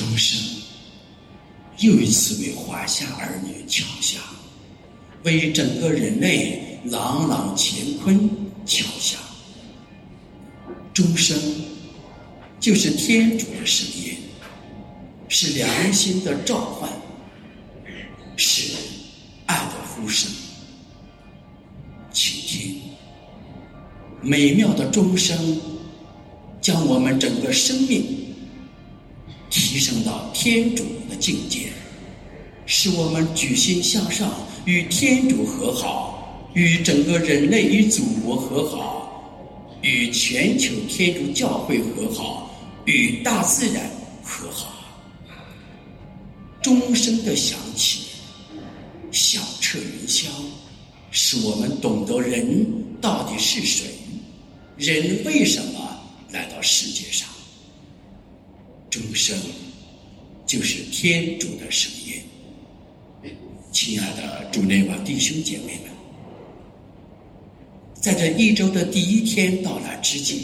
钟声又一次为华夏儿女敲响，为整个人类朗朗乾坤敲响。钟声就是天主的声音，是良心的召唤，是爱的呼声。请听，美妙的钟声，将我们整个生命提升到天主的境界，使我们举心向上，与天主和好，与整个人类与祖国和好，与全球天主教会和好，与大自然和好。钟声的响起，响彻云霄。使我们懂得人到底是谁，人为什么来到世界上。钟声就是天主的声音。亲爱的主内瓦弟兄姐妹们，在这一周的第一天到来之际，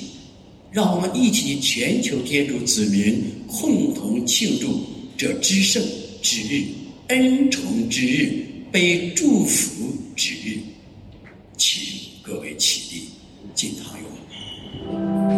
让我们一起全球天主子民共同庆祝这至圣之日、恩宠之日。被祝福之日，请各位起立，敬堂用。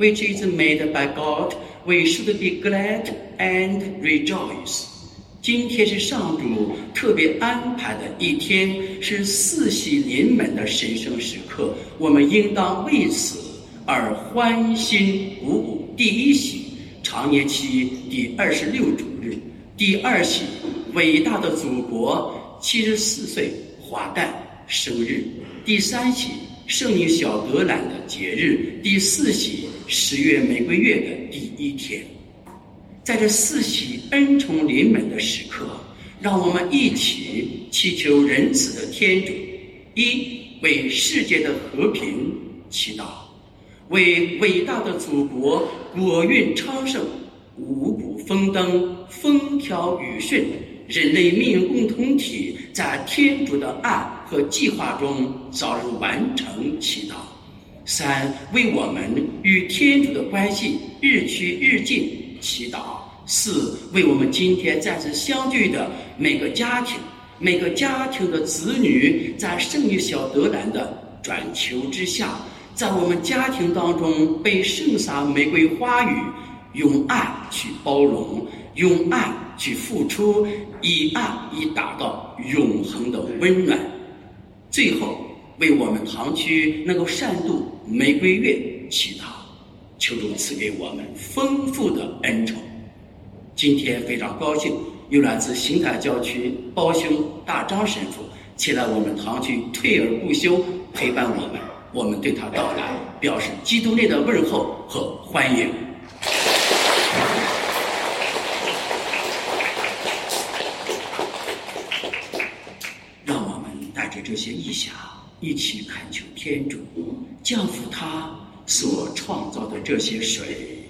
Which is made by God. We should be glad and rejoice. 今天是上主特别安排的一天，是四喜临门的神圣时刻，我们应当为此而欢欣鼓舞。第一喜，常年期第二十六主日；第二喜，伟大的祖国七十四岁华诞生日；第三喜，圣女小德兰的节日；第四喜，十月玫瑰月的第一天。在这四喜恩宠临门的时刻，让我们一起祈求仁慈的天主：一为世界的和平祈祷，为伟大的祖国国运昌盛、五谷丰登、风调雨顺，人类命运共同体在天主的爱和计划中早日完成祈祷；三为我们与天主的关系日趋日进。祈祷四为我们今天再次相聚的每个家庭，每个家庭的子女，在圣女小德兰的转求之下，在我们家庭当中被圣撒玫瑰花语，用爱去包容，用爱去付出，以爱以达到永恒的温暖。最后为我们堂区能够善度玫瑰月祈祷。求主赐给我们丰富的恩宠。今天非常高兴，有来自邢台教区包兄大张神父前来我们堂区退而不休陪伴我们。我们对他到来表示基督内的问候和欢迎。让我们带着这些异象，一起恳求天主降福他。所创造的这些水，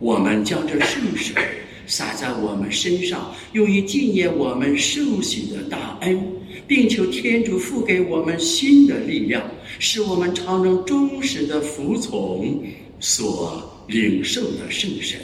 我们将这圣水洒在我们身上，用于纪念我们受洗的大恩，并求天主赋给我们新的力量，使我们常能忠实的服从所领受的圣神。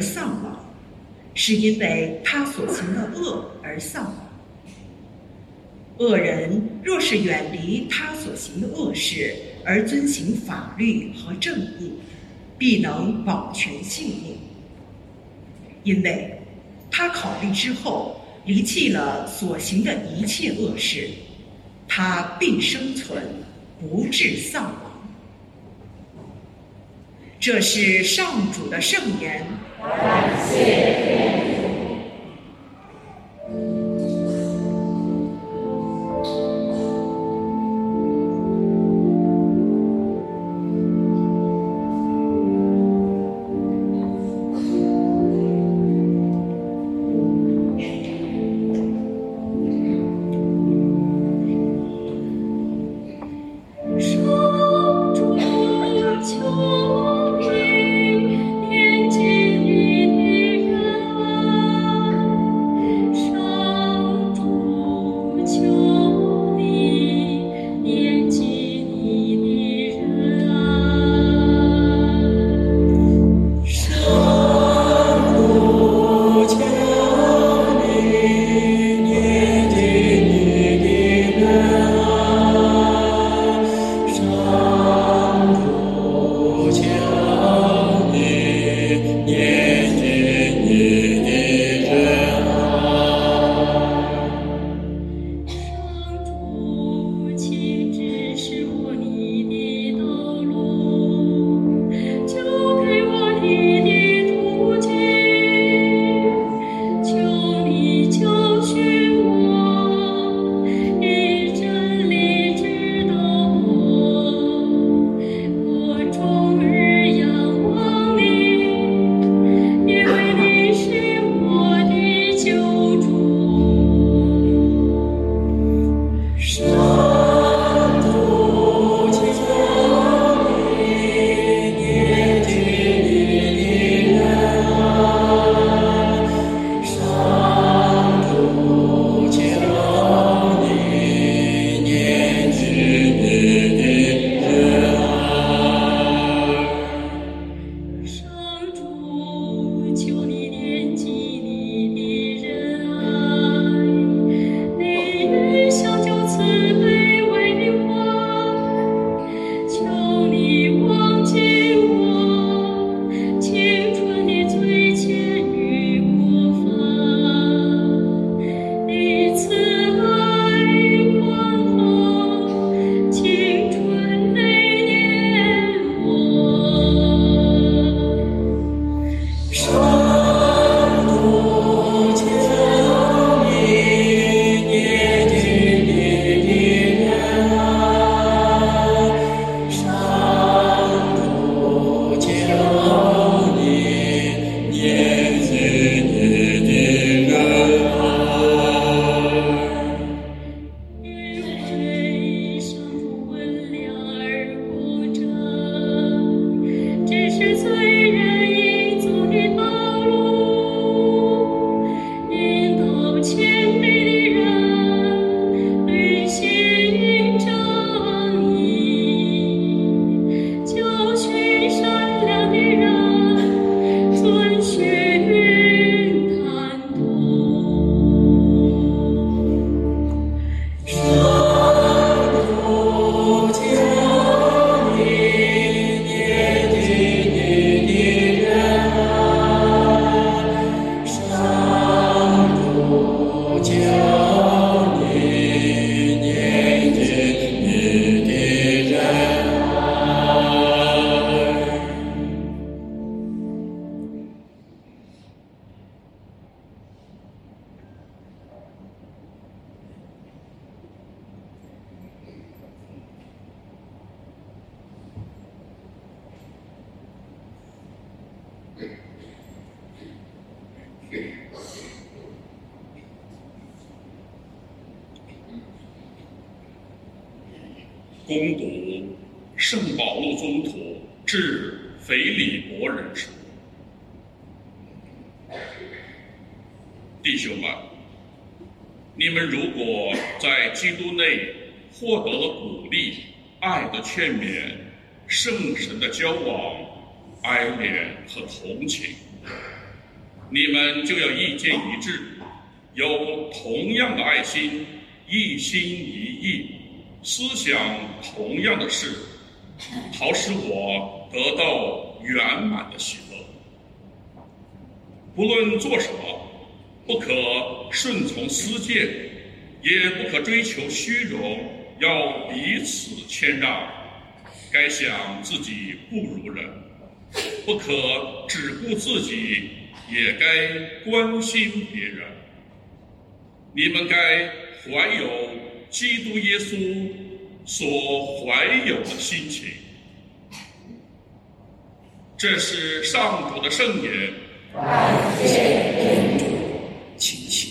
而丧亡，是因为他所行的恶而丧亡。恶人若是远离他所行的恶事，而遵行法律和正义，必能保全性命。因为他考虑之后，离弃了所行的一切恶事，他必生存，不致丧亡。这是上主的圣言。感谢您求虚荣，要彼此谦让。该想自己不如人，不可只顾自己，也该关心别人。你们该怀有基督耶稣所怀有的心情。这是上主的圣言。请起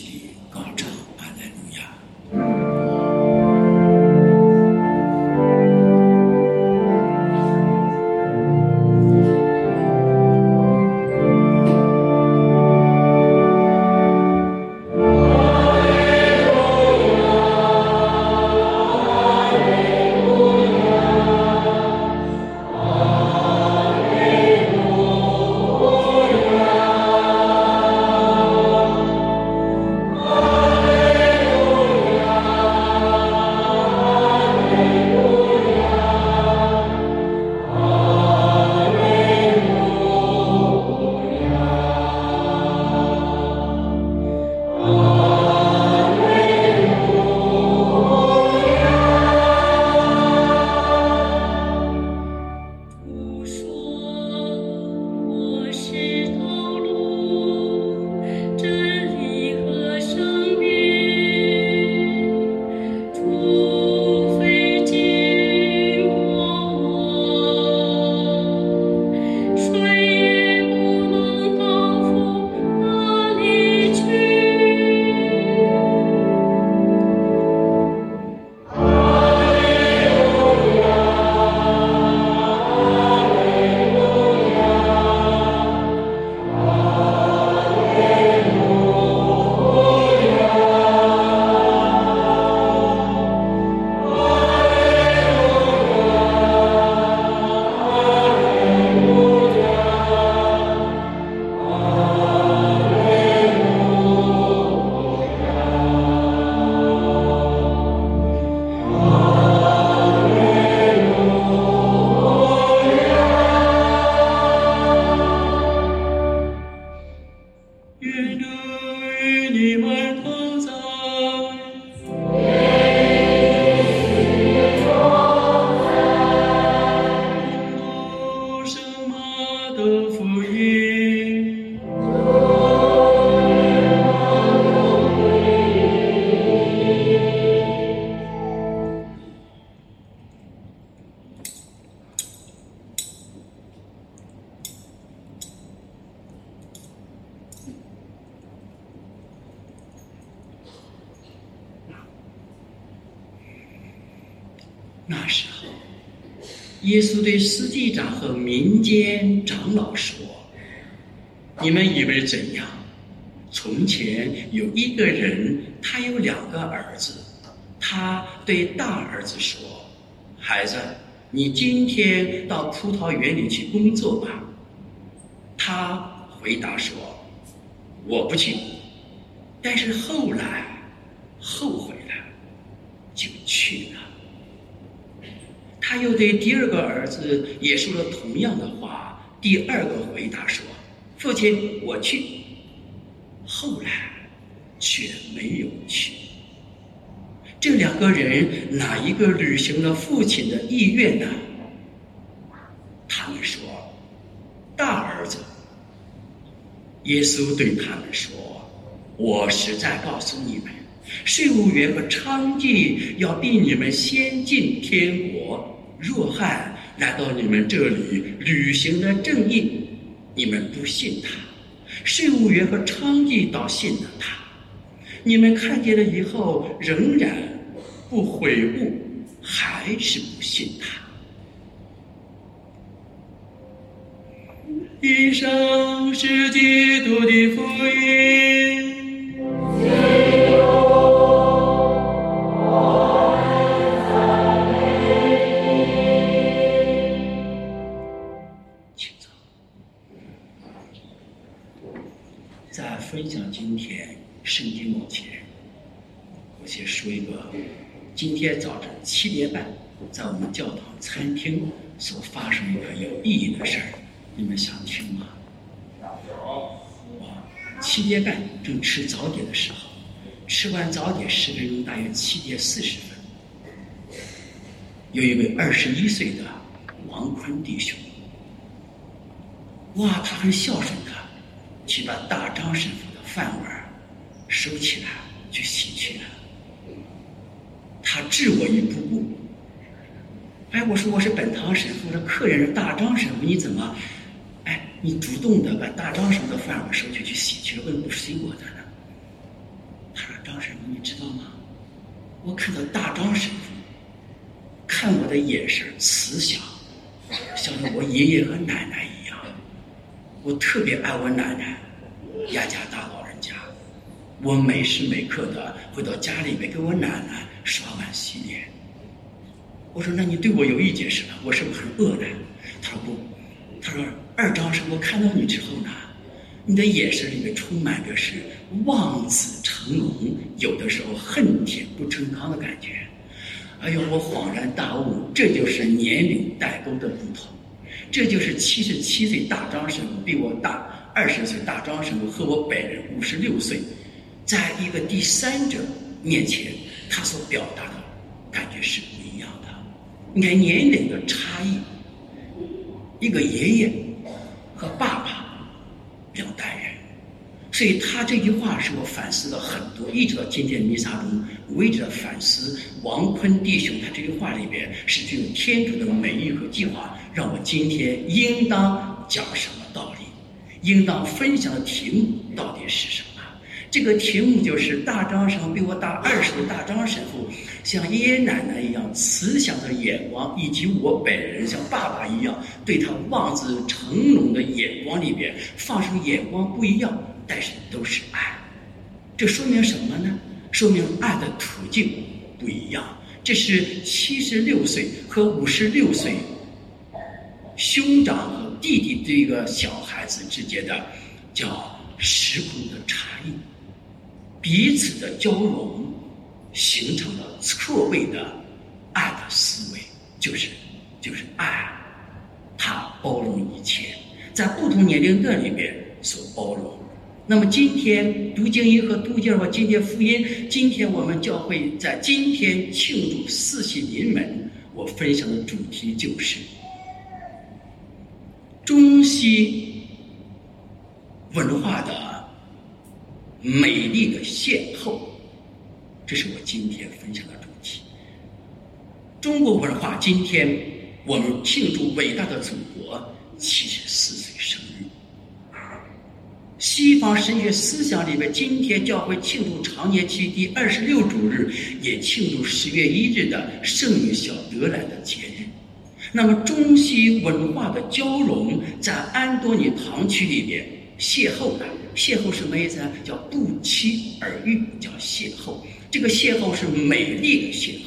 你今天到葡萄园里去工作吧。’他回答说：‘我不去。’但是后来后悔了，就去了。他又对第二个儿子也说了同样的话。第二个回答说：“父亲，我去。”后来却没有去。这两个人哪一个履行了父亲的意愿呢？他们说：“大儿子。”耶稣对他们说：“我实在告诉你们，税务员和娼妓要比你们先进天国。若翰来到你们这里履行了正义，你们不信他；税务员和娼妓倒信了他。你们看见了以后，仍然不悔悟，还是不信他。以上是基督的福音。七点半在我们教堂餐厅所发生一个有意义的事儿，你们想听吗？七点半正吃早点的时候，吃完早点十分钟，大约七点四十分，有一位二十一岁的王坤弟兄。哇，他很孝顺的，去把大张神父的饭碗收起来去洗去了。他治我于不顾。哎，我说我是本堂神父，我说客人是大张神父，你怎么，哎，你主动的把大张神父的饭碗收去去洗去了，为什么不洗我的呢？他说张神父，你知道吗？我看到大张神父看我的眼神慈祥，像我爷爷和奶奶一样。我特别爱我奶奶，雅家大老人家。我每时每刻的回到家里面给我奶奶刷碗洗脸。我说：“那你对我有意见是吧？我是不是很恶呢？”他说：“不。”他说：“二张是我看到你之后呢，你的眼神里面充满着是望子成龙，有的时候恨铁不成钢的感觉。”哎呦，我恍然大悟，这就是年龄代沟的不同。这就是七十七岁大张神父比我大二十岁大张神父和我本人五十六岁，在一个第三者面前，他所表达的感觉是不一样的。你看年龄的差异，一个爷爷和爸爸两代人，所以他这句话使我反思了很多，一直到今天弥撒中，我一直在反思王坤弟兄他这句话里边是具有天主的美意和计划。让我今天应当讲什么道理？应当分享的题目到底是什么？这个题目就是大张神比我大二十的大张神父，像爷爷奶奶一样慈祥的眼光，以及我本人像爸爸一样对他望子成龙的眼光里边放生眼光不一样，但是都是爱。这说明什么呢？说明爱的途径不一样。这是七十六岁和五十六岁。兄长和弟弟这个小孩子之间的叫时空的差异，彼此的交融，形成了错位的爱的思维，就是就是爱，它包容一切，在不同年龄段里边所包容。那么今天读经一和读经二，今天福音，今天我们教会在今天庆祝四喜临门，我分享的主题就是。中西文化的美丽的邂逅，这是我今天分享的主题。中国文化今天我们庆祝伟大的祖国七十四岁生日。西方神学思想里面，今天教会庆祝常年期第二十六主日，也庆祝十月一日的圣女小德兰的节日。那么中西文化的交融，在安多尼堂区里面邂逅的邂逅什么意思呢？叫不期而遇，叫邂逅。这个邂逅是美丽的邂逅。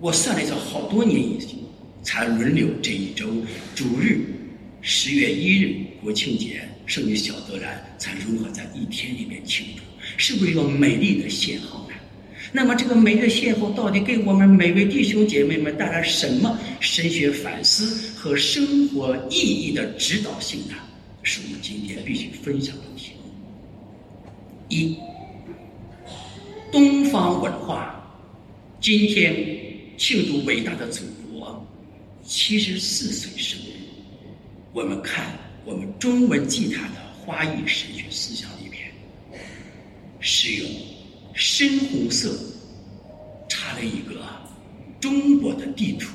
我算了一下，好多年以前才轮流这一周主日，十月一日国庆节，圣女小德兰才融合在一天里面庆祝，是不是一个美丽的邂逅？那么，这个美的邂逅到底给我们每位弟兄姐妹们带来什么神学反思和生活意义的指导性呢？是我们今天必须分享的题目。一，东方文化今天庆祝伟大的祖国七十四岁生日。我们看我们中文祭坛的花艺神学思想里边，使用。深红色插了一个中国的地图，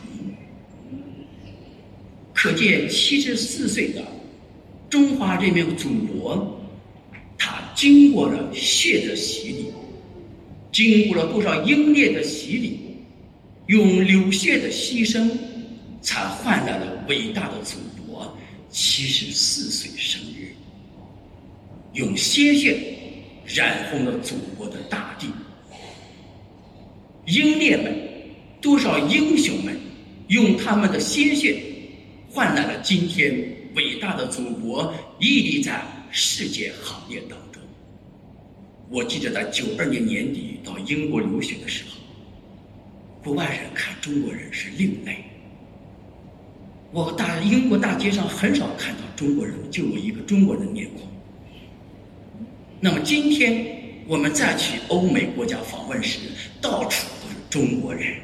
可见七十四岁的中华人民祖国，它经过了血的洗礼，经过了多少英烈的洗礼，用流血的牺牲，才换来了伟大的祖国七十四岁生日。用鲜血染红了祖国的大地。英烈们，多少英雄们，用他们的鲜血换来了今天伟大的祖国屹立在世界行列当中。我记得在九二年年底到英国留学的时候，国外人看中国人是另类。我大英国大街上很少看到中国人，就我一个中国人面孔。那么今天我们再去欧美国家访问时，到处都是。中国人，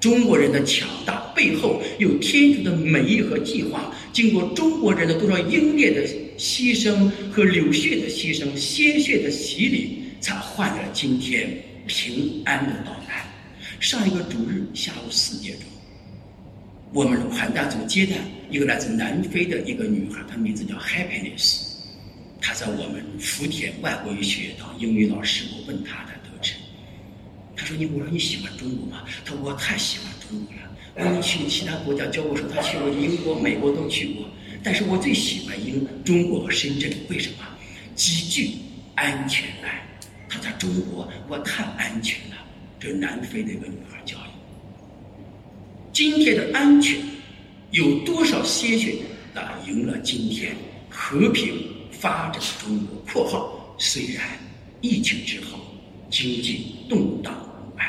中国人的强大背后有天主的美意和计划。经过中国人的多少英烈的牺牲和流血的牺牲、鲜血的洗礼，才换来了今天平安的到来。上一个主日下午四点钟，我们款待组接待一个来自南非的一个女孩，她名字叫 Happiness。她在我们福田外国语学院当英语老师。我问她的。他说：“你我说你喜欢中国吗？”她说：“我太喜欢中国了。我去其他国家教过，说他去过英国、美国都去过，但是我最喜欢英中国和深圳，为什么？极具安全感。他在中国，我太安全了。这南非的一个女孩教育，今天的安全有多少鲜血打赢了今天和平发展的中国？（括号虽然疫情之后经济动荡不安。）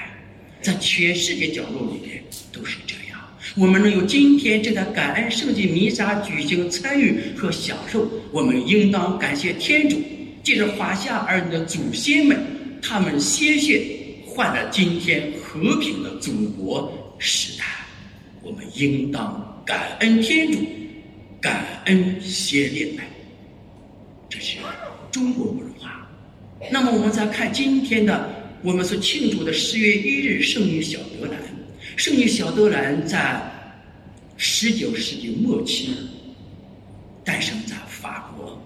在全世界角落里面都是这样。我们能有今天正在感恩圣洁弥撒举行、参与和享受，我们应当感谢天主，借着华夏儿女的祖先们，他们鲜血换了今天和平的祖国时代。我们应当感恩天主，感恩先烈们。这是中国文化。那么，我们再看今天的。我们所庆祝的十月一日圣女小德兰，圣女小德兰在十九世纪末期诞生在法国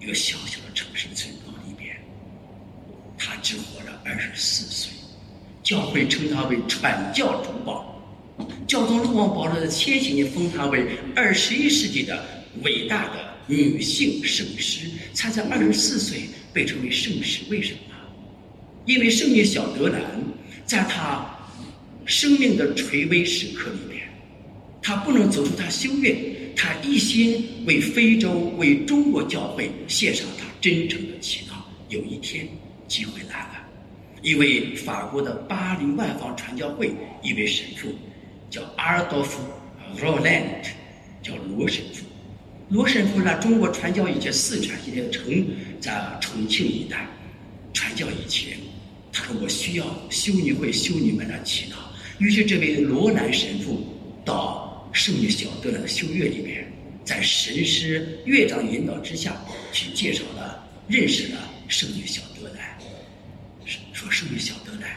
一个小小的城市村庄里边，她只活了二十四岁，教会称她为传教主保，教宗路王保罗在千禧年封她为二十一世纪的伟大的女性圣师，她在二十四岁被称为圣师，为什么？因为圣女小德兰，在她生命的垂危时刻里面，他不能走出他修院，他一心为非洲、为中国教会献上他真诚的祈祷。有一天，机会来了，一位法国的巴黎外方传教会一位神父，叫阿尔多夫·罗兰特，叫罗神父。罗神父让中国传教以前，四川现在城在重庆一带传教以前。他说：“我需要修女会修女们来祈祷。”于是，这位罗兰神父到圣女小德兰的修院里面，在神师院长引导之下去介绍了、认识了圣女小德兰。说：“圣女小德兰，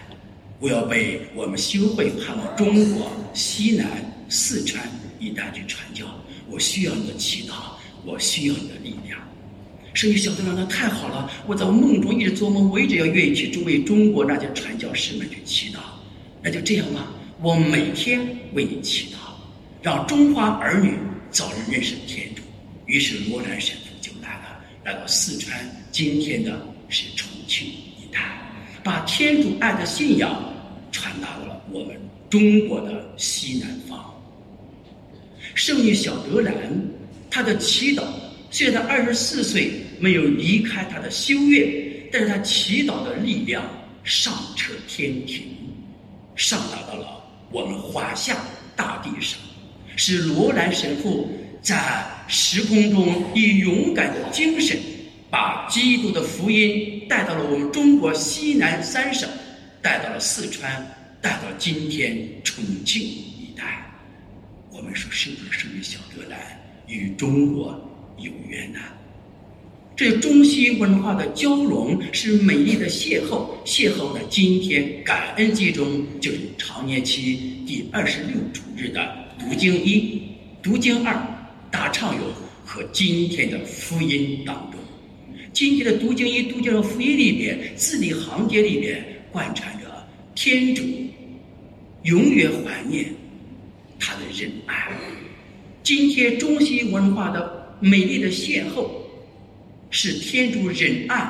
我要被我们修会派往中国西南四川一带去传教，我需要你的祈祷，我需要你的力量。”圣女小德兰，那太好了！我在梦中一直做梦，我一直要愿意去为中国那些传教士们去祈祷。那就这样吧，我每天为你祈祷，让中华儿女早日认识天主。于是罗兰神父就来了，来到四川，今天的是重庆一带，把天主爱的信仰传达到了我们中国的西南方。圣女小德兰，她的祈祷。虽然她二十四岁没有离开她的修院，但是她祈祷的力量上彻天庭，上达到了我们华夏大地上，使罗兰神父在时空中以勇敢的精神，把基督的福音带到了我们中国西南三省，带到了四川，带到今天重庆一带。我们说，是不是圣女小德兰与中国？有缘呐，这中西文化的交融是美丽的邂逅。邂逅的今天感恩节中，就是常年期第二十六主日的读经一、读经二、大唱咏和今天的福音当中。今天的读经一、读经二福音里边，字里行间里边贯穿着天主永远怀念他的仁爱。今天中西文化的美丽的邂逅，是天主仁爱、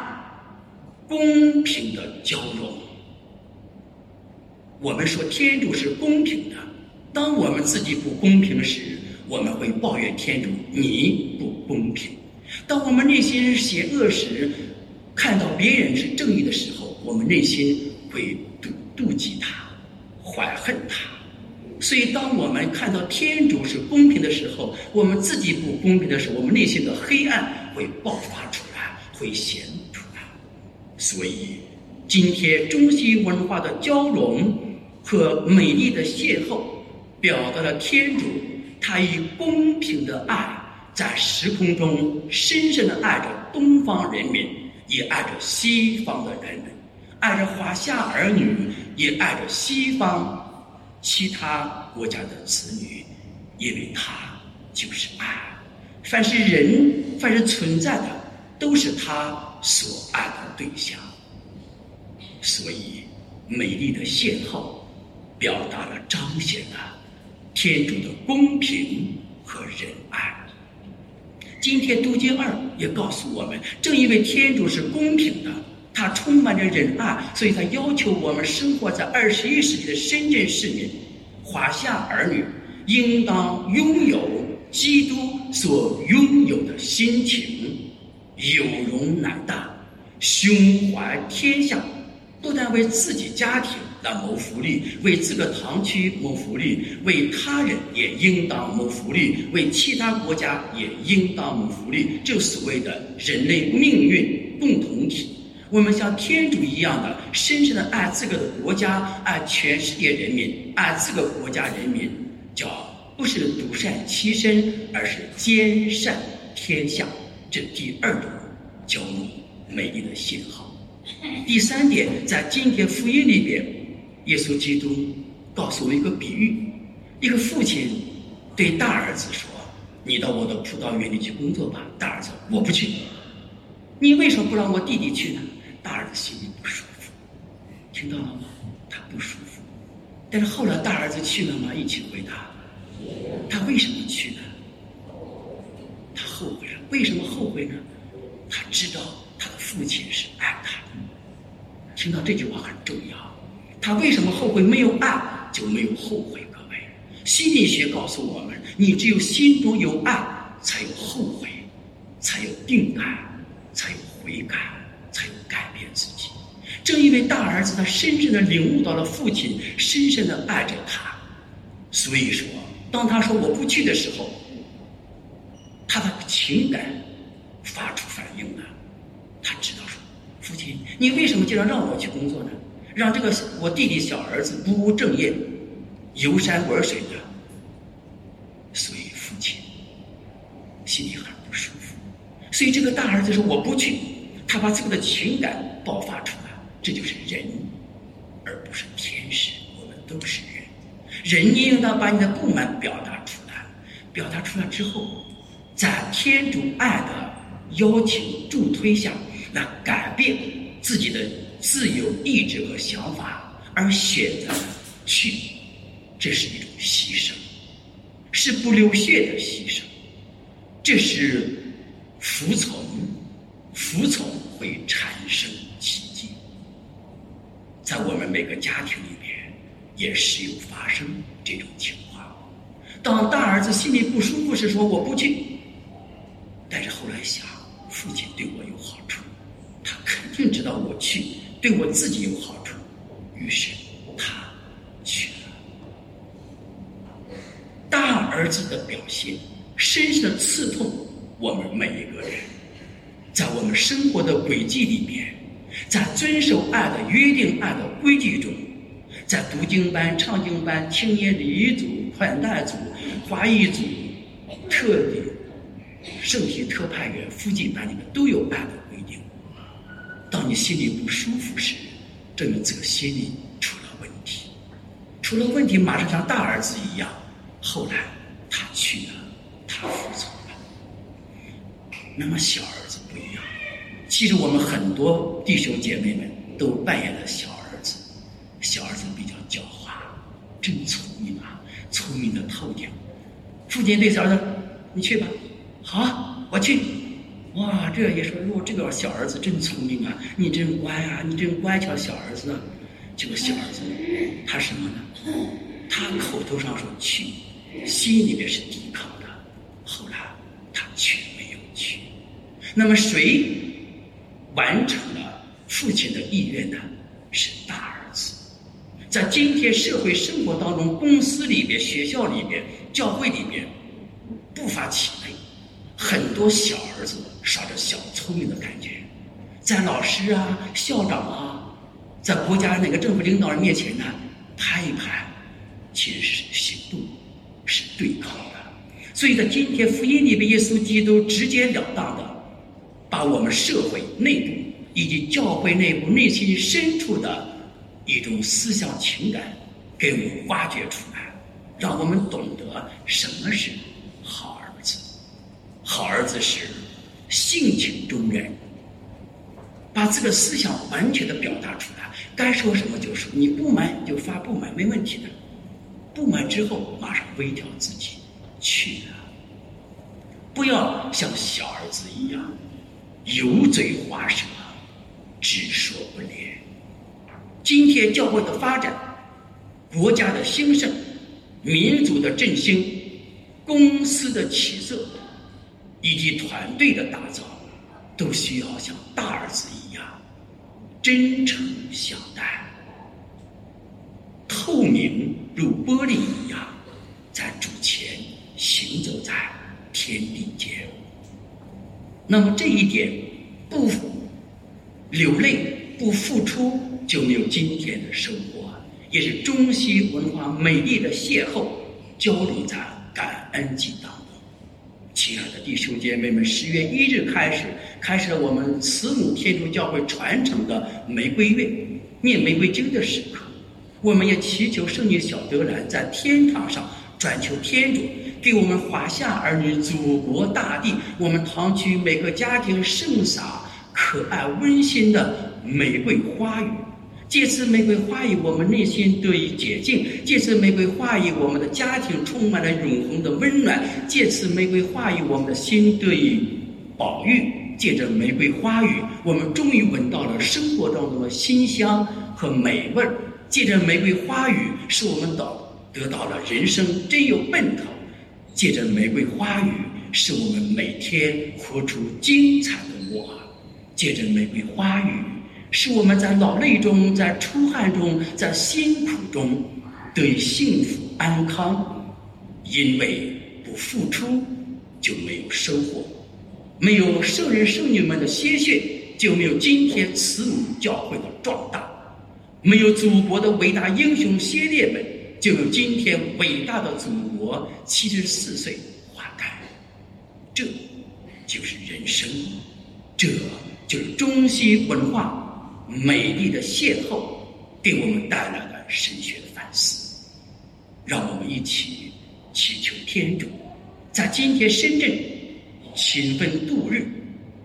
公平的交融。我们说天主是公平的，当我们自己不公平时，我们会抱怨天主你不公平；当我们内心邪恶时，看到别人是正义的时候，我们内心会妒妒忌他、怀恨他。所以，当我们看到天主是公平的时候，我们自己不公平的时候，我们内心的黑暗会爆发出来，会显出来。所以，今天中西文化的交融。和美丽的邂逅，表达了天主他以公平的爱，在时空中深深的爱着东方人民，也爱着西方的人们，爱着华夏儿女，也爱着西方其他国家的子女，因为他就是爱。凡是人，凡是存在的，都是他所爱的对象。所以，美丽的邂逅。表达了、彰显了天主的公平和仁爱。今天读经二也告诉我们，正因为天主是公平的，他充满着仁爱，所以他要求我们生活在二十一世纪的深圳市民、华夏儿女，应当拥有基督所拥有的心情，有容乃大，胸怀天下，不但为自己家庭。来谋福利，为这个堂区谋福利，为他人也应当谋福利，为其他国家也应当谋福利。就所谓的人类命运共同体，我们像天主一样的深深的爱这个的国家，爱全世界人民，爱这个国家人民，叫不是独善其身，而是兼善天下。这第二种交融美丽的信号。第三点，在今天福音里边。耶稣基督告诉我一个比喻：一个父亲对大儿子说：“你到我的葡萄园里去工作吧。”大儿子：“我不去。”你为什么不让我弟弟去呢？大儿子心里不舒服，听到了吗？他不舒服。但是后来大儿子去了吗？一起回答：“他为什么去呢？他后悔了。为什么后悔呢？他知道他的父亲是爱他的。听到这句话很重要。他为什么后悔？没有爱就没有后悔。各位，心理学告诉我们：你只有心中有爱，才有后悔，才有定感，才有悔改，才有改变自己。正因为大儿子他深深的领悟到了父亲深深的爱着他，所以说，当他说我不去的时候，他的情感发出反应了。他知道说，父亲，你为什么经常让我去工作呢？让这个我弟弟小儿子不务正业，游山玩水的，所以父亲心里很不舒服。所以这个大儿子说我不去，他把这个的情感爆发出来，这就是人，而不是天使。我们都是人，人应当把你的不满表达出来，表达出来之后，在天主爱的邀请助推下，那改变自己的。自由意志和想法而选择去，这是一种牺牲，是不流血的牺牲，这是服从，服从会产生奇迹，在我们每个家庭里面也时有发生这种情况。当大儿子心里不舒服时，说我不去，但是后来想，父亲对我有好处，他肯定知道我去。对我自己有好处，于是他去了。大儿子的表现深深的刺痛我们每一个人，在我们生活的轨迹里面，在遵守爱的约定、爱的规矩中，在读经班、唱经班、青年礼仪组、款待组、华裔组、特地圣体特派员、附近班里面都有爱的。当你心里不舒服时，证明这个心里出了问题。出了问题，马上像大儿子一样。后来他去了，他服从了。那么小儿子不一样。其实我们很多弟兄姐妹们都扮演了小儿子。小儿子，真聪明啊，聪明的透顶。父亲对小儿子：“你去吧。”好，我去。哇，这也说哟，这个小儿子真聪明啊，你真乖啊，你真乖巧，小儿子。这个小儿子，他什么呢？他口头上说去，心里面是抵抗的。后来他却没有去。那么谁完成了父亲的意愿呢？是。在今天社会生活当中，公司里边、学校里边、教会里边，不乏其类，很多小儿子耍着小聪明的感觉，在老师啊、校长啊。在国家那个政府领导人面前呢，拍一拍，其实是行动，是对抗的。所以在今天福音里边，耶稣基督直截了当的把我们社会内部以及教会内部内心深处的一种思想情感给我们挖掘出来，让我们懂得什么是好儿子。好儿子是性情中人。把这个思想完全的表达出来，该说什么就说，你不满就发不满，没问题的。不满之后马上微调自己，去啊。不要像小儿子一样油嘴滑舌，只说不练。今天教会的发展、国家的兴盛、民族的振兴、公司的起色，以及团队的打造。都需要像大儿子一样真诚相待，透明如玻璃一样，在主前行走在天地间。那么这一点不流泪不付出，就没有今天的生活，也是中西文化美丽的邂逅交流在感恩祭当中。亲爱的弟兄姐妹们，十月一日开始，开始了我们慈母天主教会传承的玫瑰月，念玫瑰经的时刻。我们也祈求圣女小德兰在天堂上转求天主，给我们华夏儿女、祖国大地、我们堂区每个家庭盛洒可爱温馨的玫瑰花语。借此玫瑰花语，我们内心得以洁净；借此玫瑰花语，我们的家庭充满了永恒的温暖；借此玫瑰花语，我们的心得以保育。借着玫瑰花语，我们终于闻到了生活当中的馨香和美味儿；借着玫瑰花语，使我们得得到了人生真有奔头；借着玫瑰花语，使我们每天活出精彩的我；借着玫瑰花语。是我们在劳累中，在出汗中，在辛苦中对幸福安康。因为不付出就没有收获，没有圣人圣女们的鲜血，就没有今天慈母教会的壮大；没有祖国的伟大英雄先烈们，就有今天伟大的祖国七十四岁花开。这就是人生，这就是中西文化。美丽的邂逅给我们带来了神学的反思，让我们一起祈求天主，在今天深圳勤奋度日，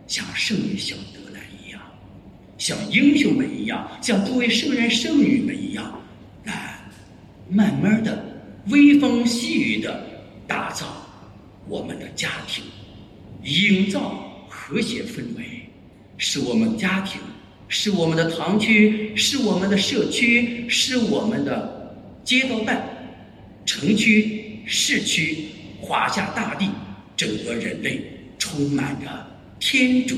像圣女小德兰一样，像英雄们一样，像诸位圣人圣女们一样，来慢慢的微风细雨的打造我们的家庭，营造和谐氛围，使我们家庭。是我们的堂区，是我们的社区，是我们的街道办、城区、市区、华夏大地，整个人类充满着天主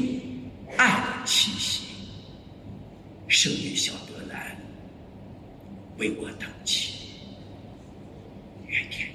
爱的气息。圣女小德兰为我等祈，愿天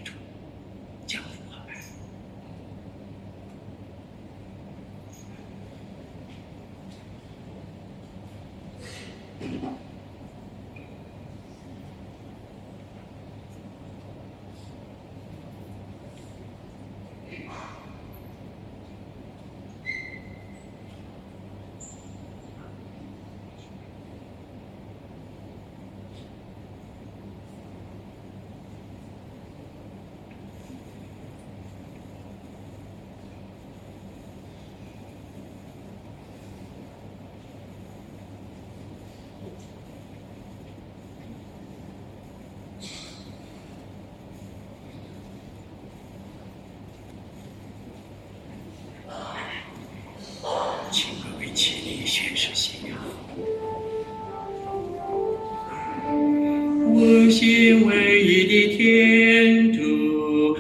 心唯一的天主，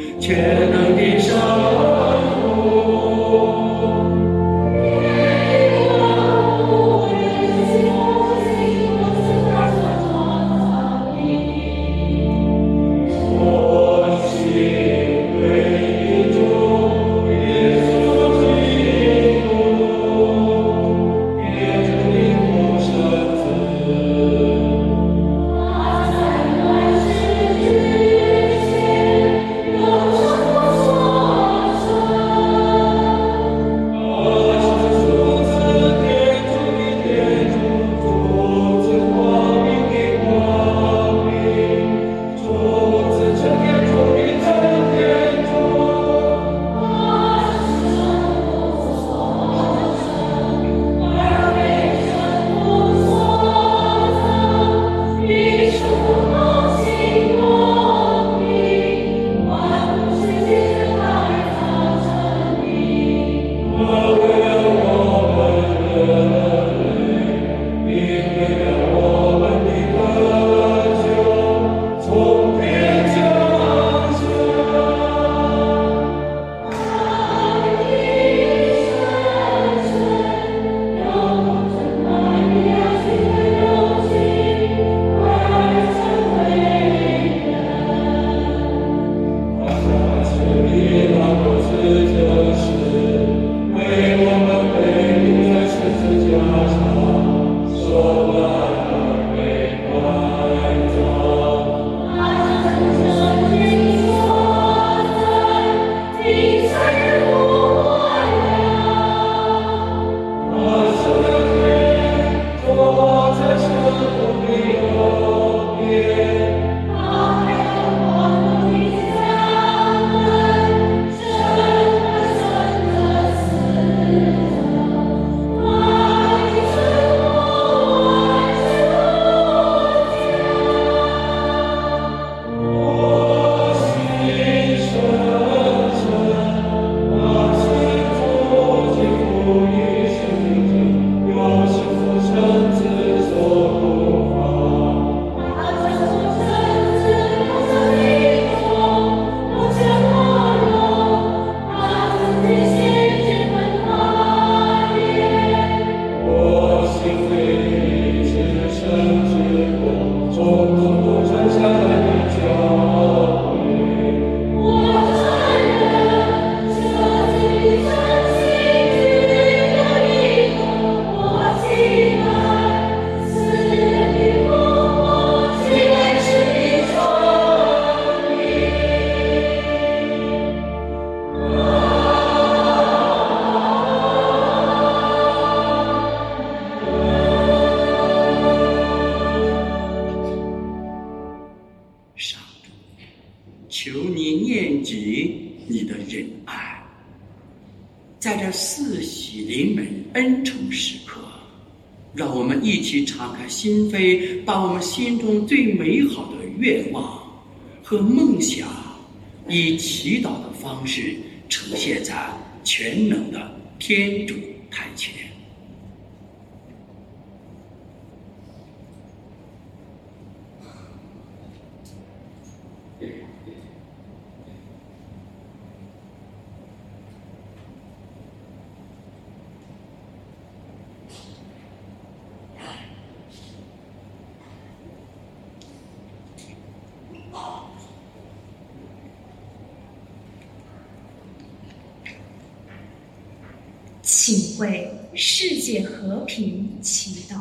请为世界和平祈祷，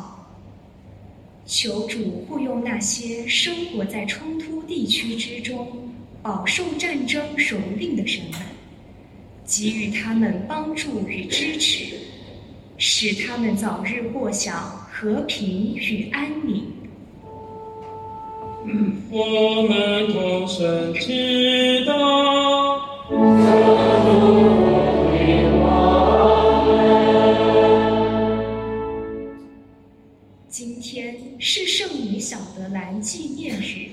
求主护佑那些生活在冲突地区之中、饱受战争蹂躏的人们，给予他们帮助与支持，使他们早日过享和平与安宁。我们同声祈祷。小德兰纪念日，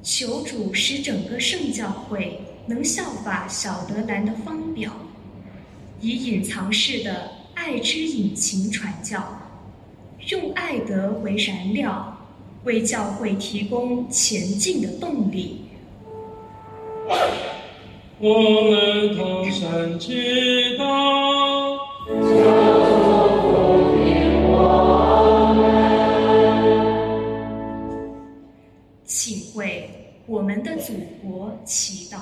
求主使整个圣教会能效法小德兰的方表，以隐藏式的爱之引擎传教，用爱德为燃料，为教会提供前进的动力。我们同声祈祷。我们的祖国祈祷。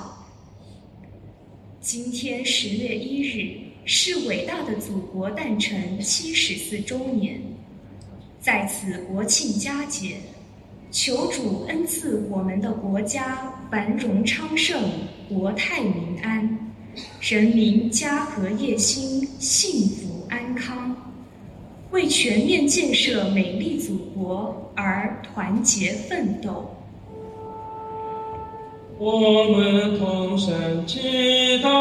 今天十月一日是伟大的祖国诞辰七十四周年，在此国庆佳节，求主恩赐我们的国家繁荣昌盛、国泰民安，人民家和业兴、幸福安康，为全面建设美丽祖国而团结奋斗。我们同声祈祷。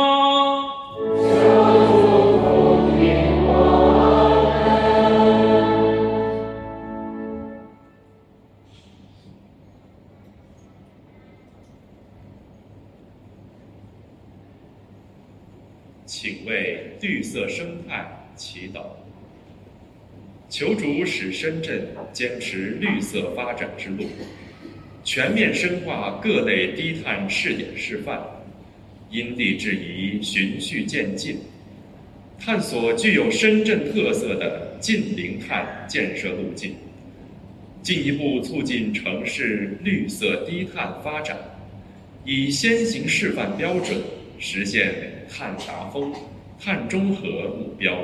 请为绿色生态祈祷，求主使深圳坚持绿色发展之路，全面深化各类低碳试点示范，因地制宜，循序渐进，探索具有深圳特色的近零碳建设路径，进一步促进城市绿色低碳发展，以先行示范标准实现碳达峰、碳中和目标。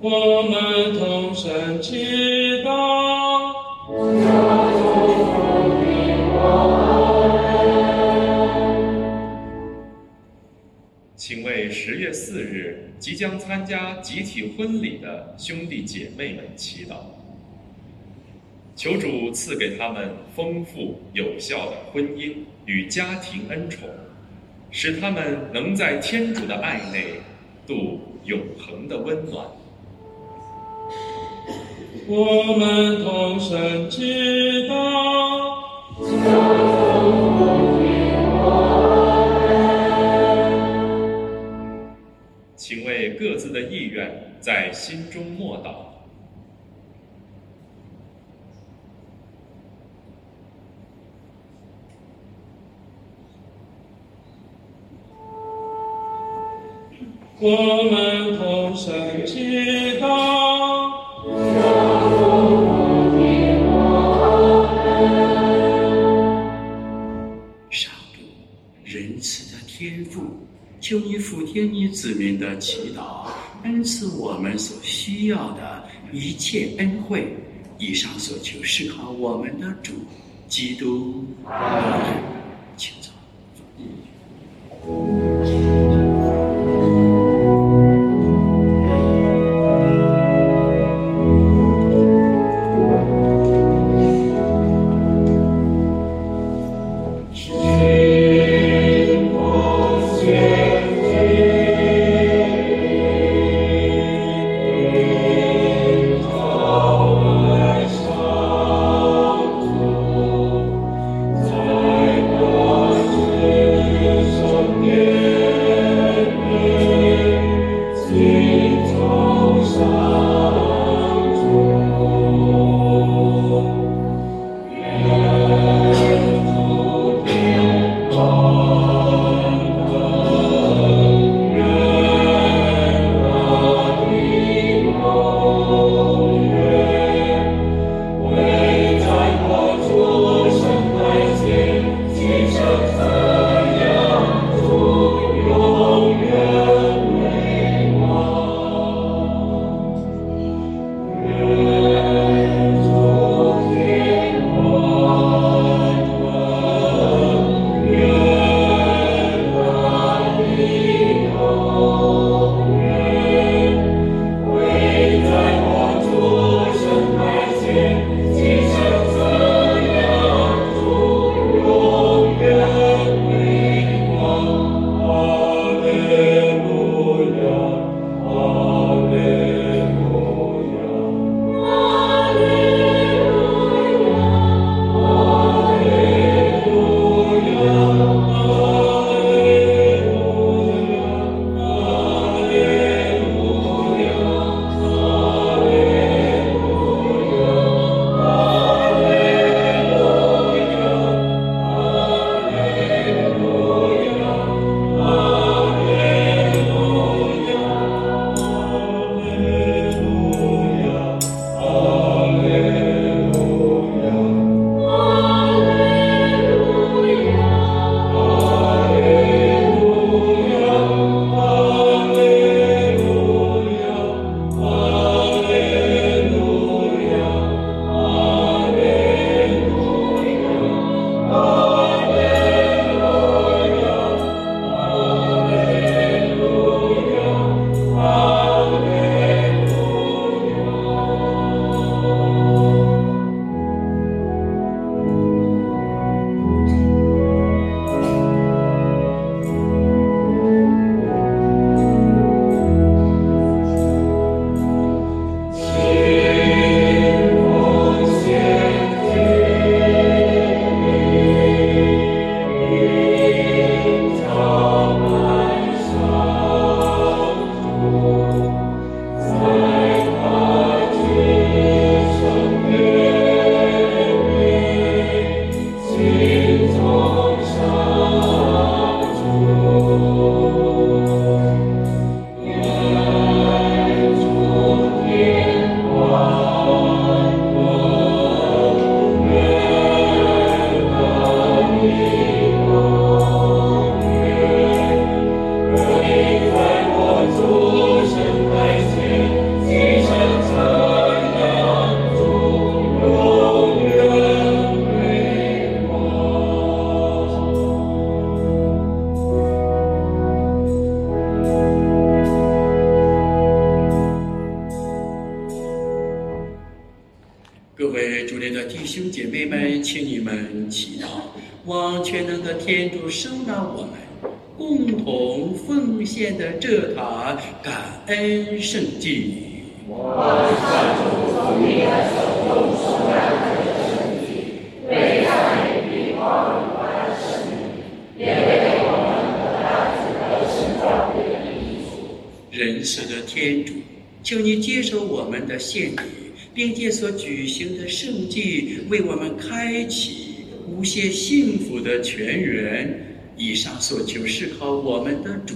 我们同声祈祷。请为十月四日即将参加集体婚礼的兄弟姐妹们祈祷，求主赐给他们丰富有效的婚姻与家庭恩宠，使他们能在天主的爱内度永恒的温暖。我们同声祈祷。请为各自的意愿在心中默祷。我们同声祈祷。求你俯听你子民的祈祷，恩赐我们所需要的一切恩惠。以上所求是靠我们的主基督。我们的主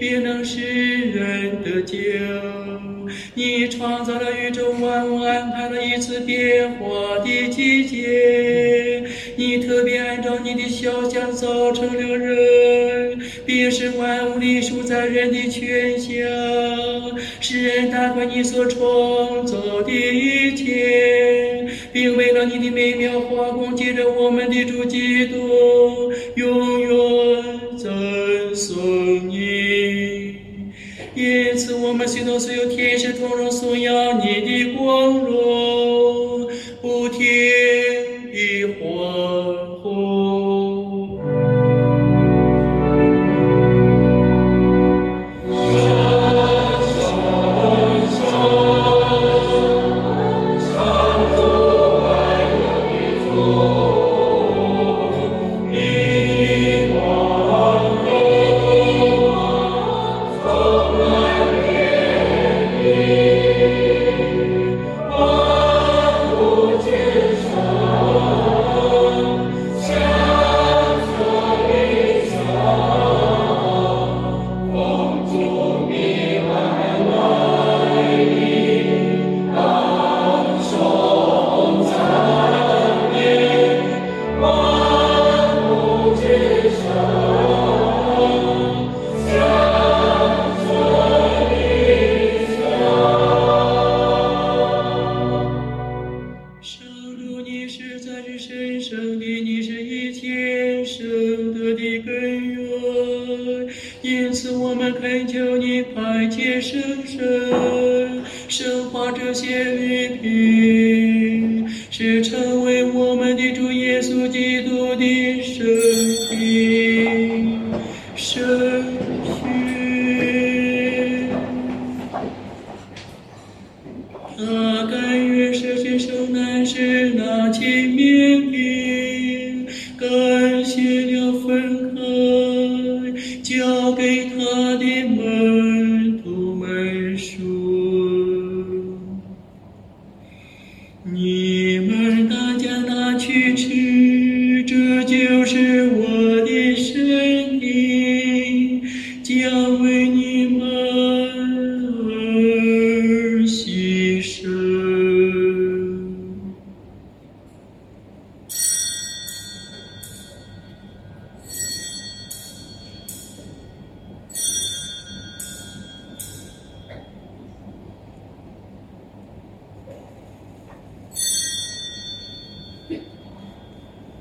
别能使人的精，你创造了宇宙万物，安排了一次变化的季节。你特别按照你的肖像造成了人，便是万物里数在人的权下。使人打怪你所创造的一切，并为了你的美妙化工，借着我们的主基督，永。所有天使同声颂扬。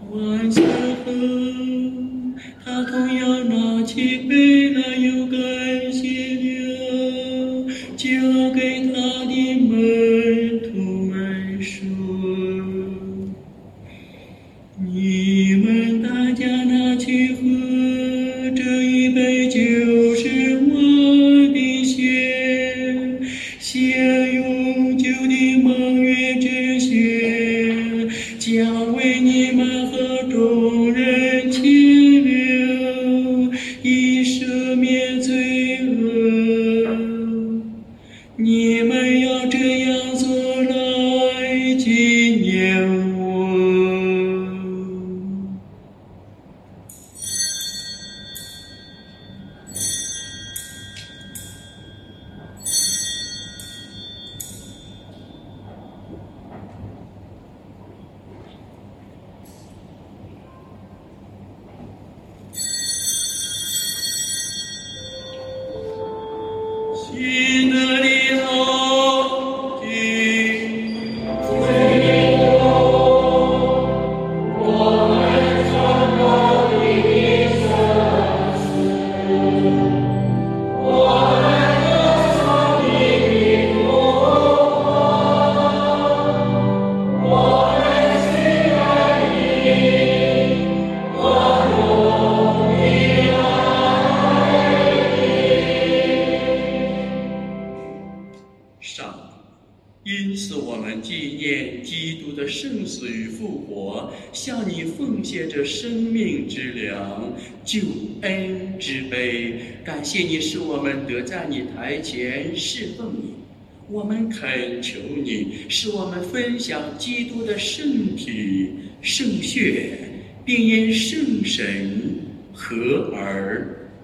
once I found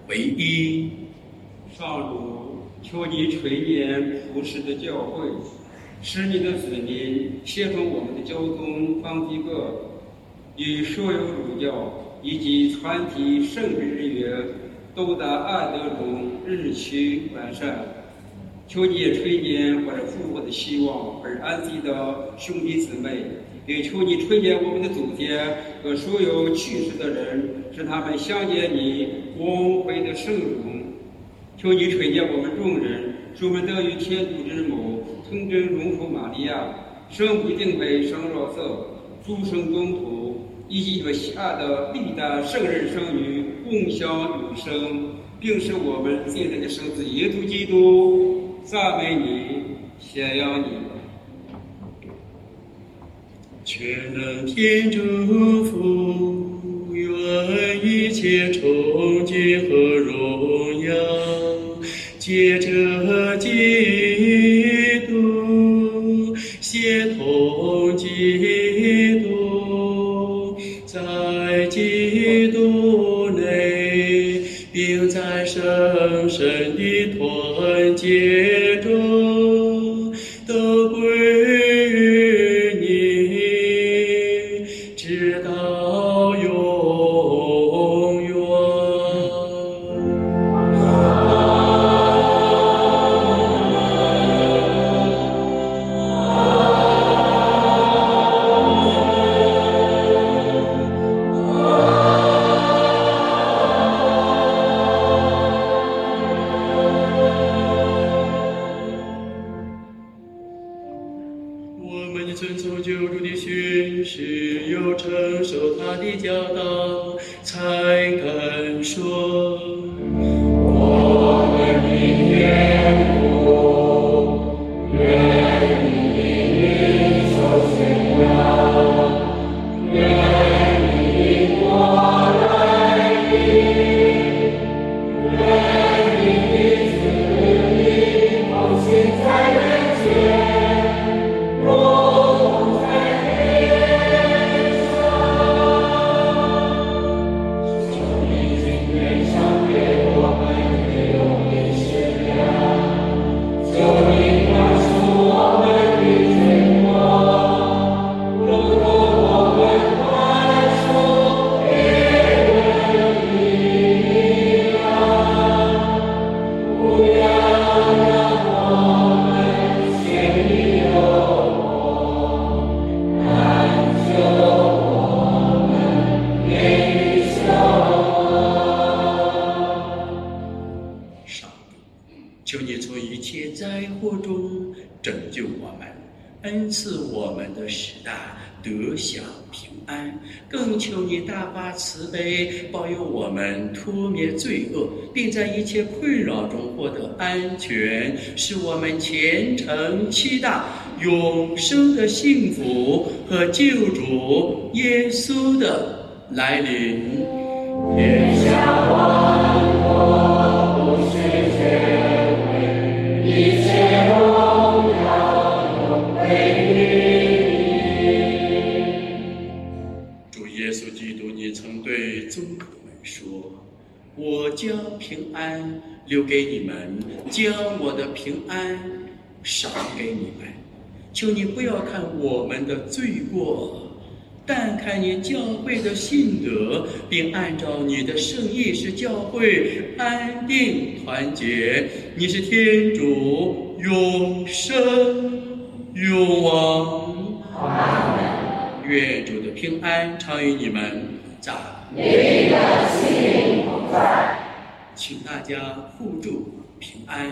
唯一。上主，求你垂怜普世的教会，使你的子民协同我们的教宗方济各与所有主教以及全体圣职人员都在爱德中日趋完善。求你垂怜怀着复活的希望而安息的兄弟姊妹，也求你垂怜我们的祖先和所有去世的人，使他们相见你光辉的圣容。求你垂怜我们众人，使我们得与天主之母童真荣福玛利亚、圣母敬佩圣若瑟、诸圣宗徒以及所喜爱的历代圣人圣女共享永生，并使我们现在的圣子耶稣基督赞美你、宣扬你。全能天主父，愿一切崇敬和荣耀，借着基督，协同基督，在基督内，并在圣神的团结。留给你们，将我的平安赏给你们。求你不要看我们的罪过，但看你教会的信德，并按照你的圣意使教会安定团结。你是天主，永生永王。愿主的平安常与你们在。请大家互助平安。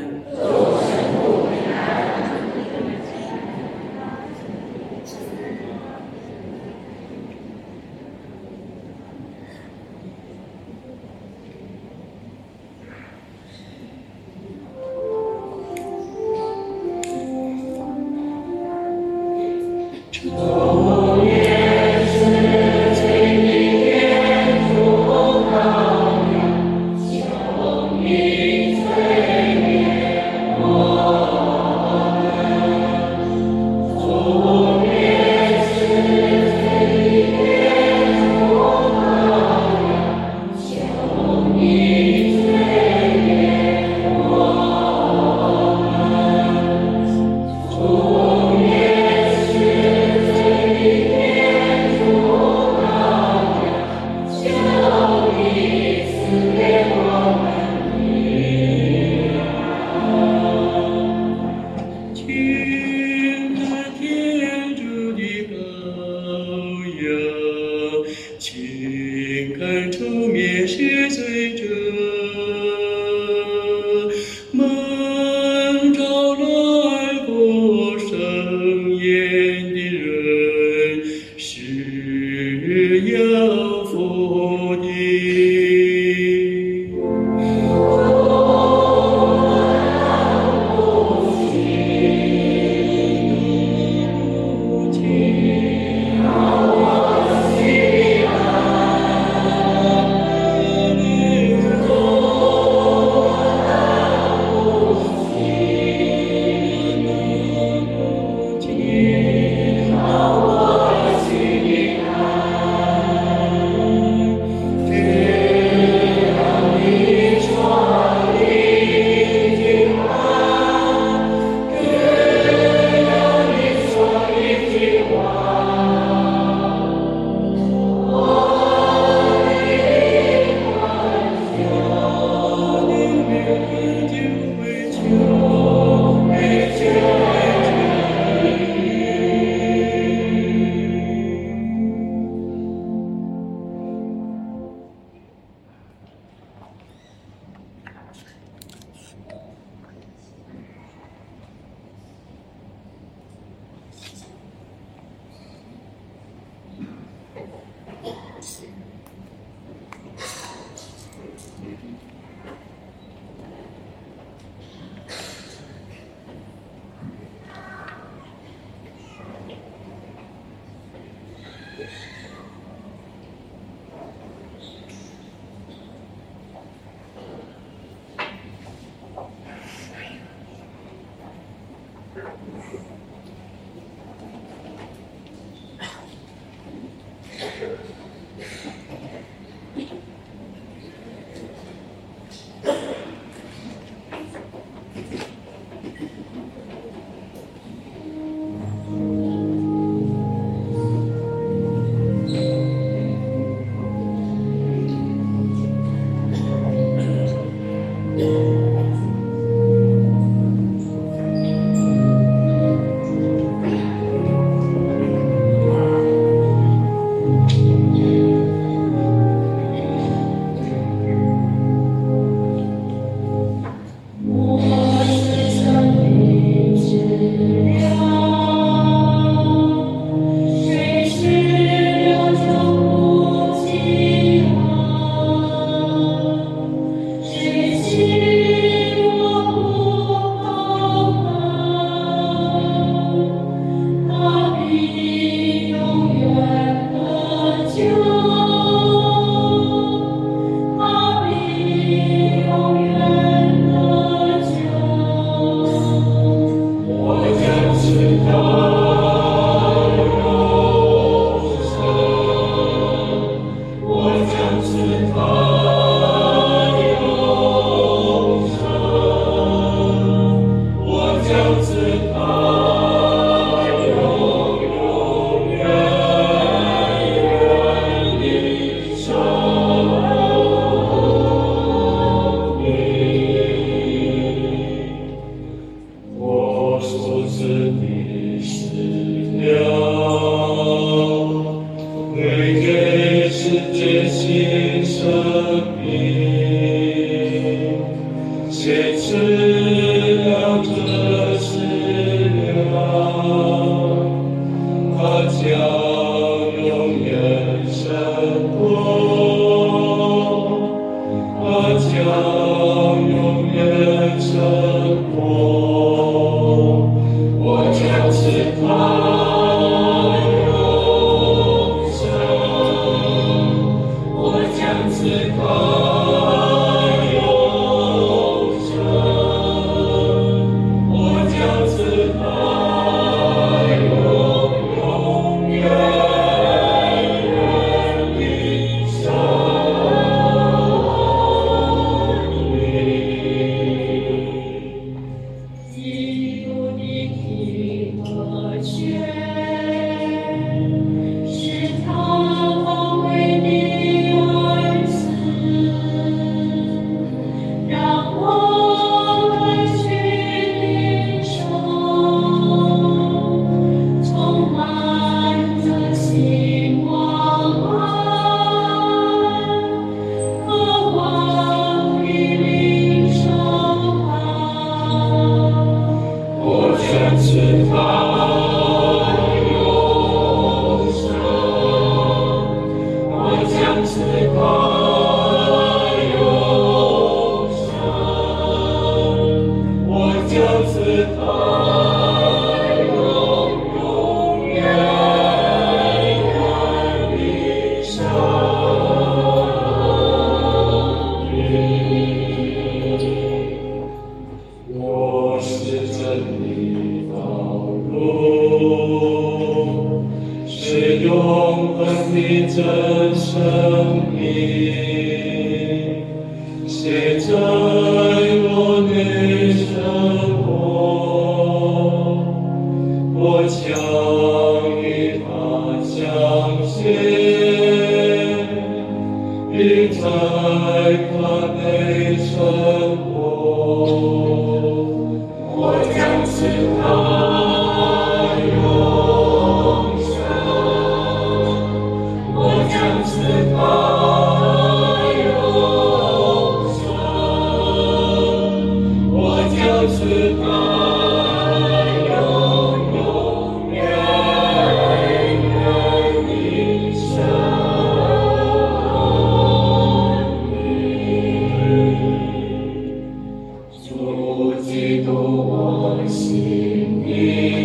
Worship me. 唯独我心里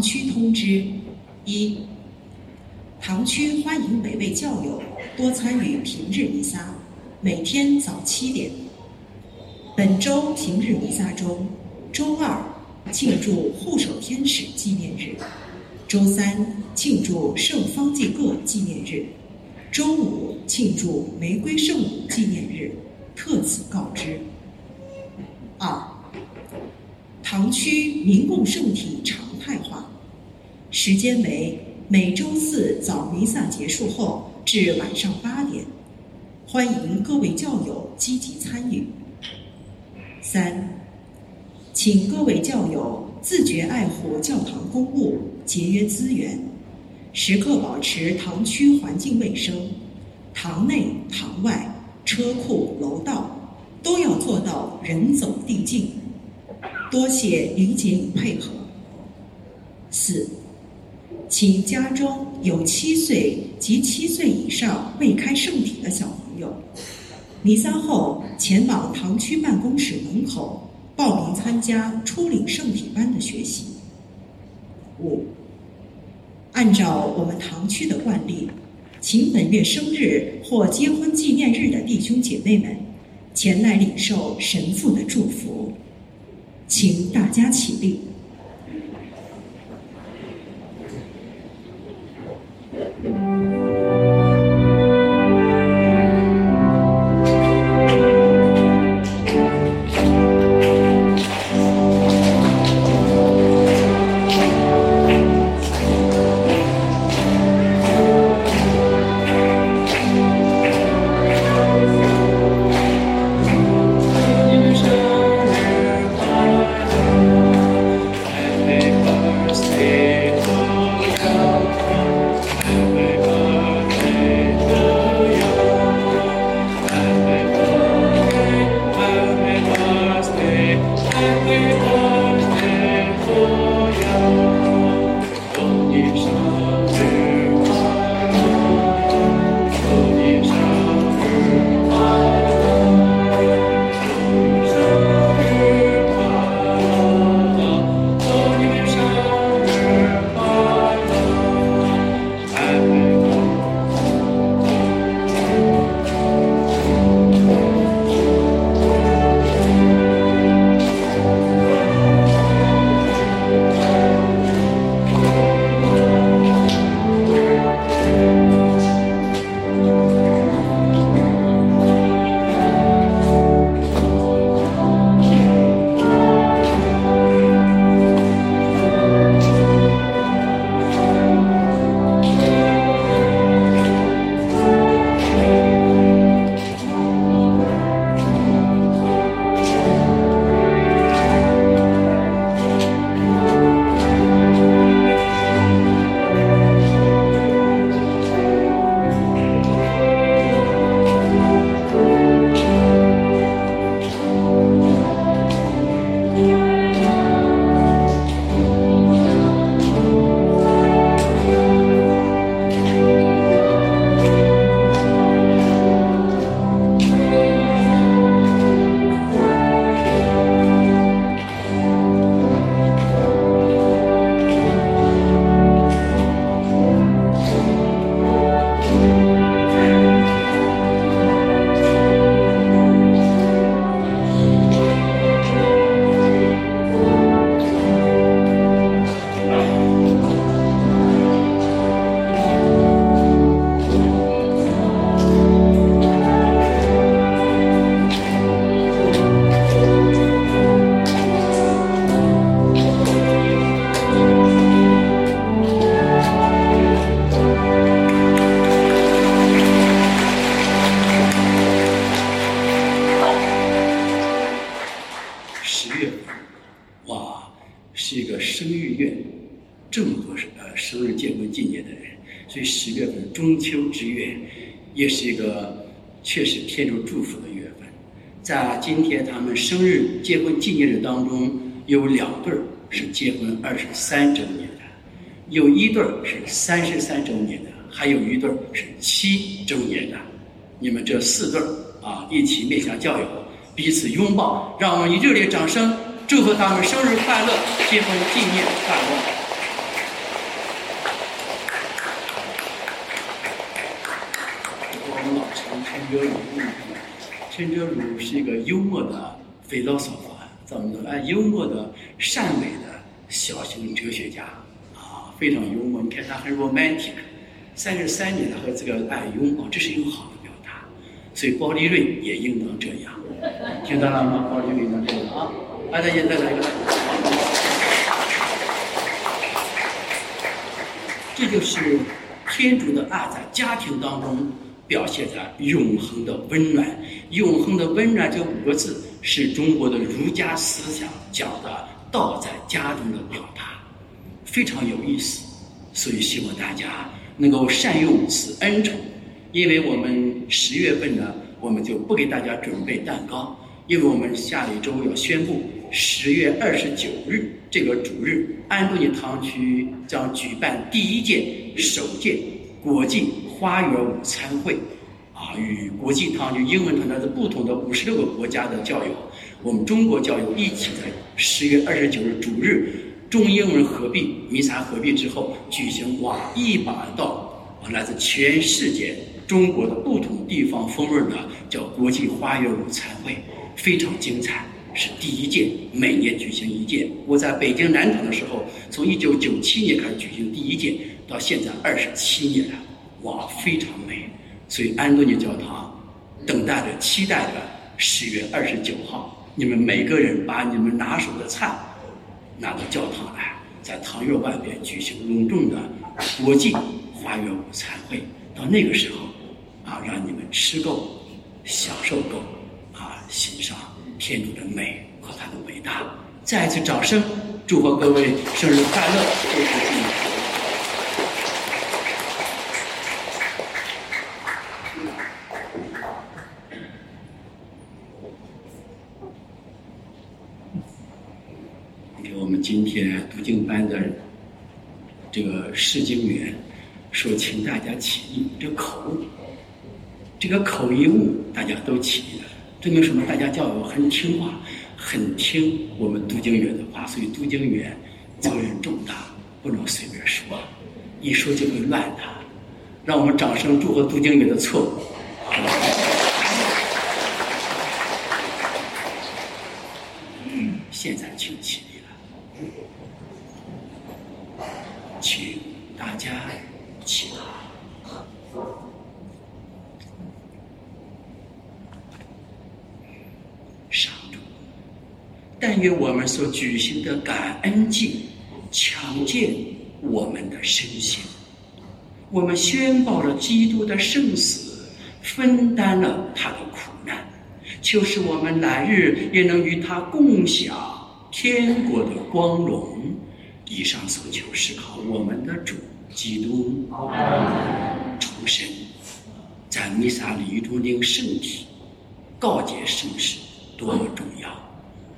区通知：一、堂区欢迎每位教友多参与平日弥撒，每天早七点。本周平日弥撒中，周二庆祝护守天使纪念日，周三庆祝圣方济各纪念日，周五庆祝玫瑰圣母纪念日，特此告知。二、堂区民共圣体常态化，时间为每周四早弥撒结束后至晚上八点，欢迎各位教友积极参与。三，请各位教友自觉爱护教堂公物，节约资源，时刻保持堂区环境卫生，堂内堂外、车库楼道都要做到人走地静。多谢理解与配合。四，请家中有七岁及七岁以上未开圣体的小朋友，弥撒后前往堂区办公室门口报名参加初领圣体班的学习。五，按照我们堂区的惯例，请本月生日或结婚纪念日的弟兄姐妹们前来领受神父的祝福。请大家起立。生日、结婚纪念日当中，有两对儿是结婚二十三周年的，有一对儿是三十三周年的，还有一对儿是七周年的。你们这四对儿啊，一起面向教友，彼此拥抱，让我们以热烈掌声祝贺他们生日快乐、结婚纪念快乐。我们老陈陈哲儒，陈哲儒是一个幽默的。非到沙发咱们说哎，幽默的、善美的小型哲学家啊，非常幽默。你看他很 romantic，三十三年了和这个爱拥抱，这是一个好的表达。所以包利瑞也应当这样，听到了吗？包利瑞应当这样啊！大家也再来一个。这就是天主的爱在家庭当中表现在永恒的温暖。永恒的温暖这五个字是中国的儒家思想讲的“道在家中”的表达，非常有意思。所以希望大家能够善用此恩宠。因为我们十月份呢，我们就不给大家准备蛋糕，因为我们下一周要宣布。十月二十九日这个主日，安东尼堂区将举办第一届、首届国际花园午餐会，啊，与国际堂区英文团的不同的五十六个国家的教友，我们中国教友一起在十月二十九日主日中英文合璧弥撒合璧之后，举行哇一把到啊来自全世界中国的不同地方风味的叫国际花园舞餐会，非常精彩。是第一届，每年举行一届。我在北京南城的时候，从一九九七年开始举行第一届，到现在二十七年了，哇，非常美。所以安东尼教堂等待着、期待着十月二十九号，你们每个人把你们拿手的菜拿到教堂来，在堂院外边举行隆重的国际花园午餐会。到那个时候，啊，让你们吃够、享受够，啊，欣赏。天主的美和他的伟大，再一次掌声，祝贺各位生日快乐！谢谢给我们今天读经班的这个试经员说，请大家起立，这口，这个口译误，大家都起立了。证明什么？大家教友很听话，很听我们读经员的话，所以读经员责任重大，不能随便说，一说就会乱的。让我们掌声祝贺读经员的错误。现在请起立了，请大家起立。但愿我们所举行的感恩祭强健我们的身心。我们宣报了基督的圣死，分担了他的苦难，就是我们来日也能与他共享天国的光荣。以上所求是靠我们的主基督重生，在弥撒礼仪中领圣体，告诫圣事多么重要。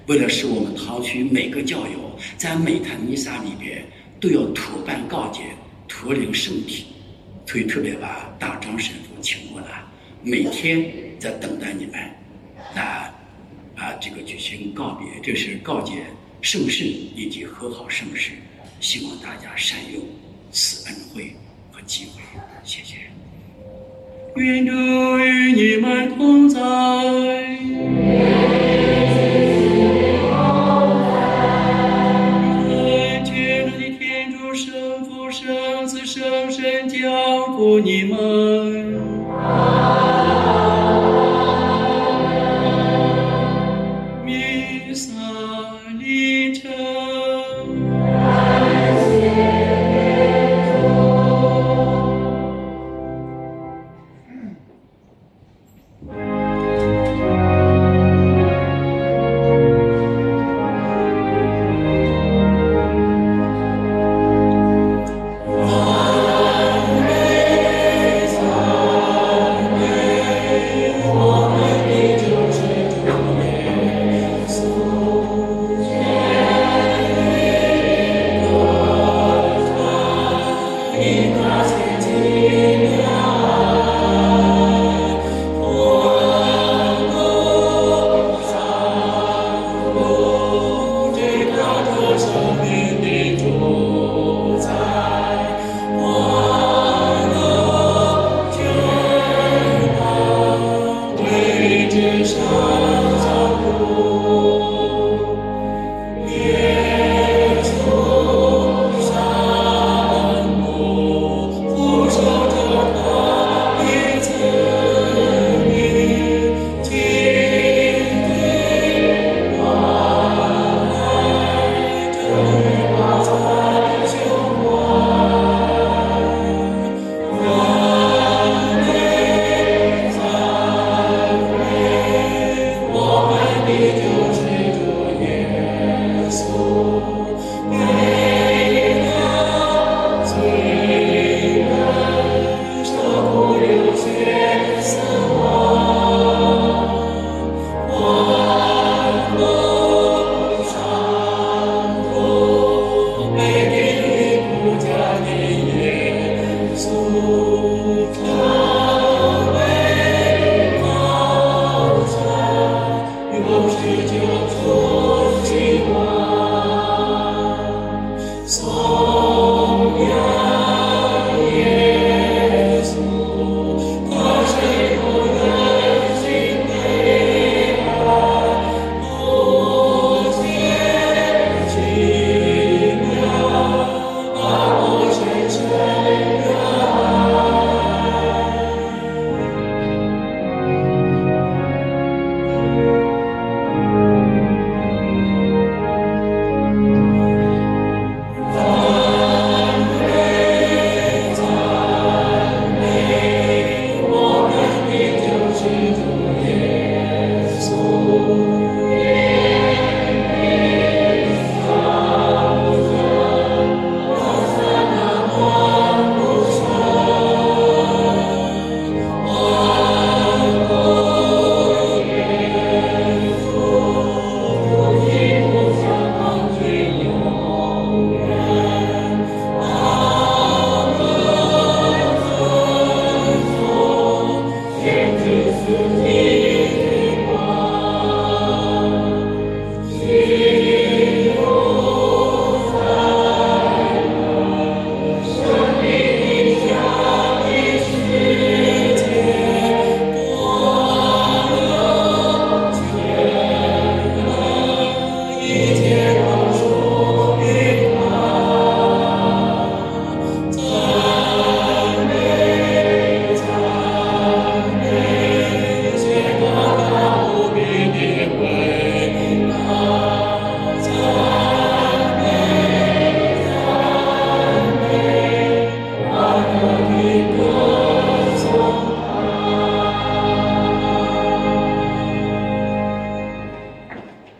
为了使我们堂区每个教友在每坛弥撒里边都要妥办告诫、脱领圣体，所以特别把大张神父请过来，每天在等待你们来啊这个举行告别，这是告诫圣事以及和好圣事，希望大家善用此恩惠和机会，谢谢。愿主与你们同在。你们，